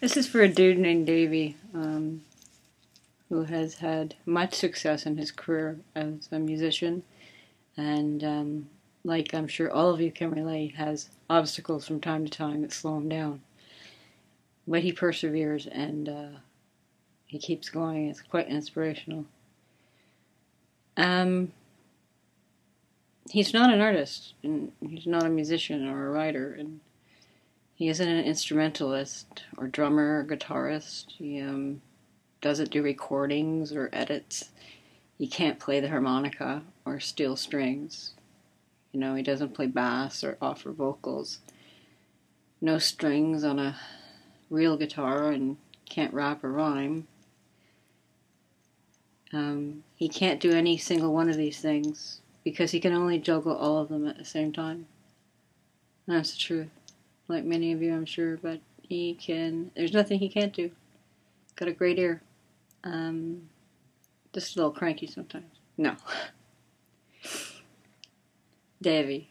This is for a dude named Davey, um, who has had much success in his career as a musician, and um, like I'm sure all of you can relate, has obstacles from time to time that slow him down. But he perseveres and uh, he keeps going. It's quite inspirational. Um, he's not an artist, and he's not a musician or a writer, and he isn't an instrumentalist or drummer or guitarist. He um, doesn't do recordings or edits. He can't play the harmonica or steel strings. You know, he doesn't play bass or offer vocals. No strings on a real guitar and can't rap or rhyme. Um, he can't do any single one of these things because he can only juggle all of them at the same time. That's the truth. Like many of you, I'm sure, but he can. There's nothing he can't do. Got a great ear. Um, just a little cranky sometimes. No. Davey,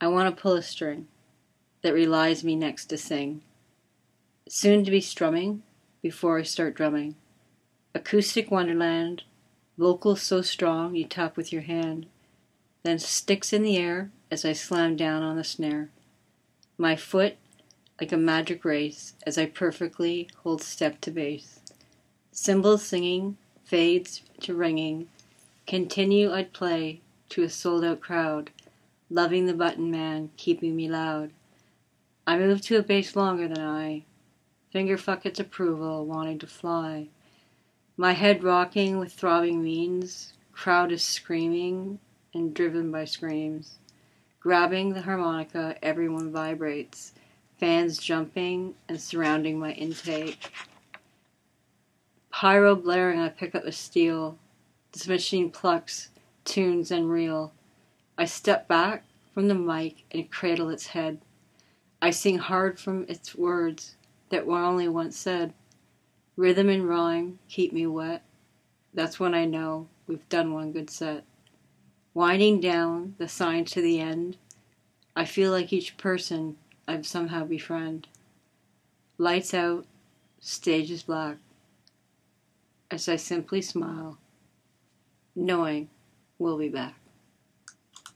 I want to pull a string that relies me next to sing. Soon to be strumming before I start drumming. Acoustic wonderland, vocals so strong you tap with your hand, then sticks in the air as I slam down on the snare. My foot like a magic race as I perfectly hold step to bass. Cymbals singing, fades to ringing. Continue I'd play to a sold out crowd, loving the button man, keeping me loud. I move to a bass longer than I, finger fuck its approval, wanting to fly. My head rocking with throbbing means, crowd is screaming and driven by screams. Grabbing the harmonica, everyone vibrates, fans jumping and surrounding my intake. Pyro blaring, I pick up a steel. This machine plucks, tunes and reel. I step back from the mic and cradle its head. I sing hard from its words that were only once said. Rhythm and rhyme keep me wet. That's when I know we've done one good set. Winding down the sign to the end, I feel like each person I've somehow befriend. Lights out, stage is black. As I simply smile, knowing we'll be back.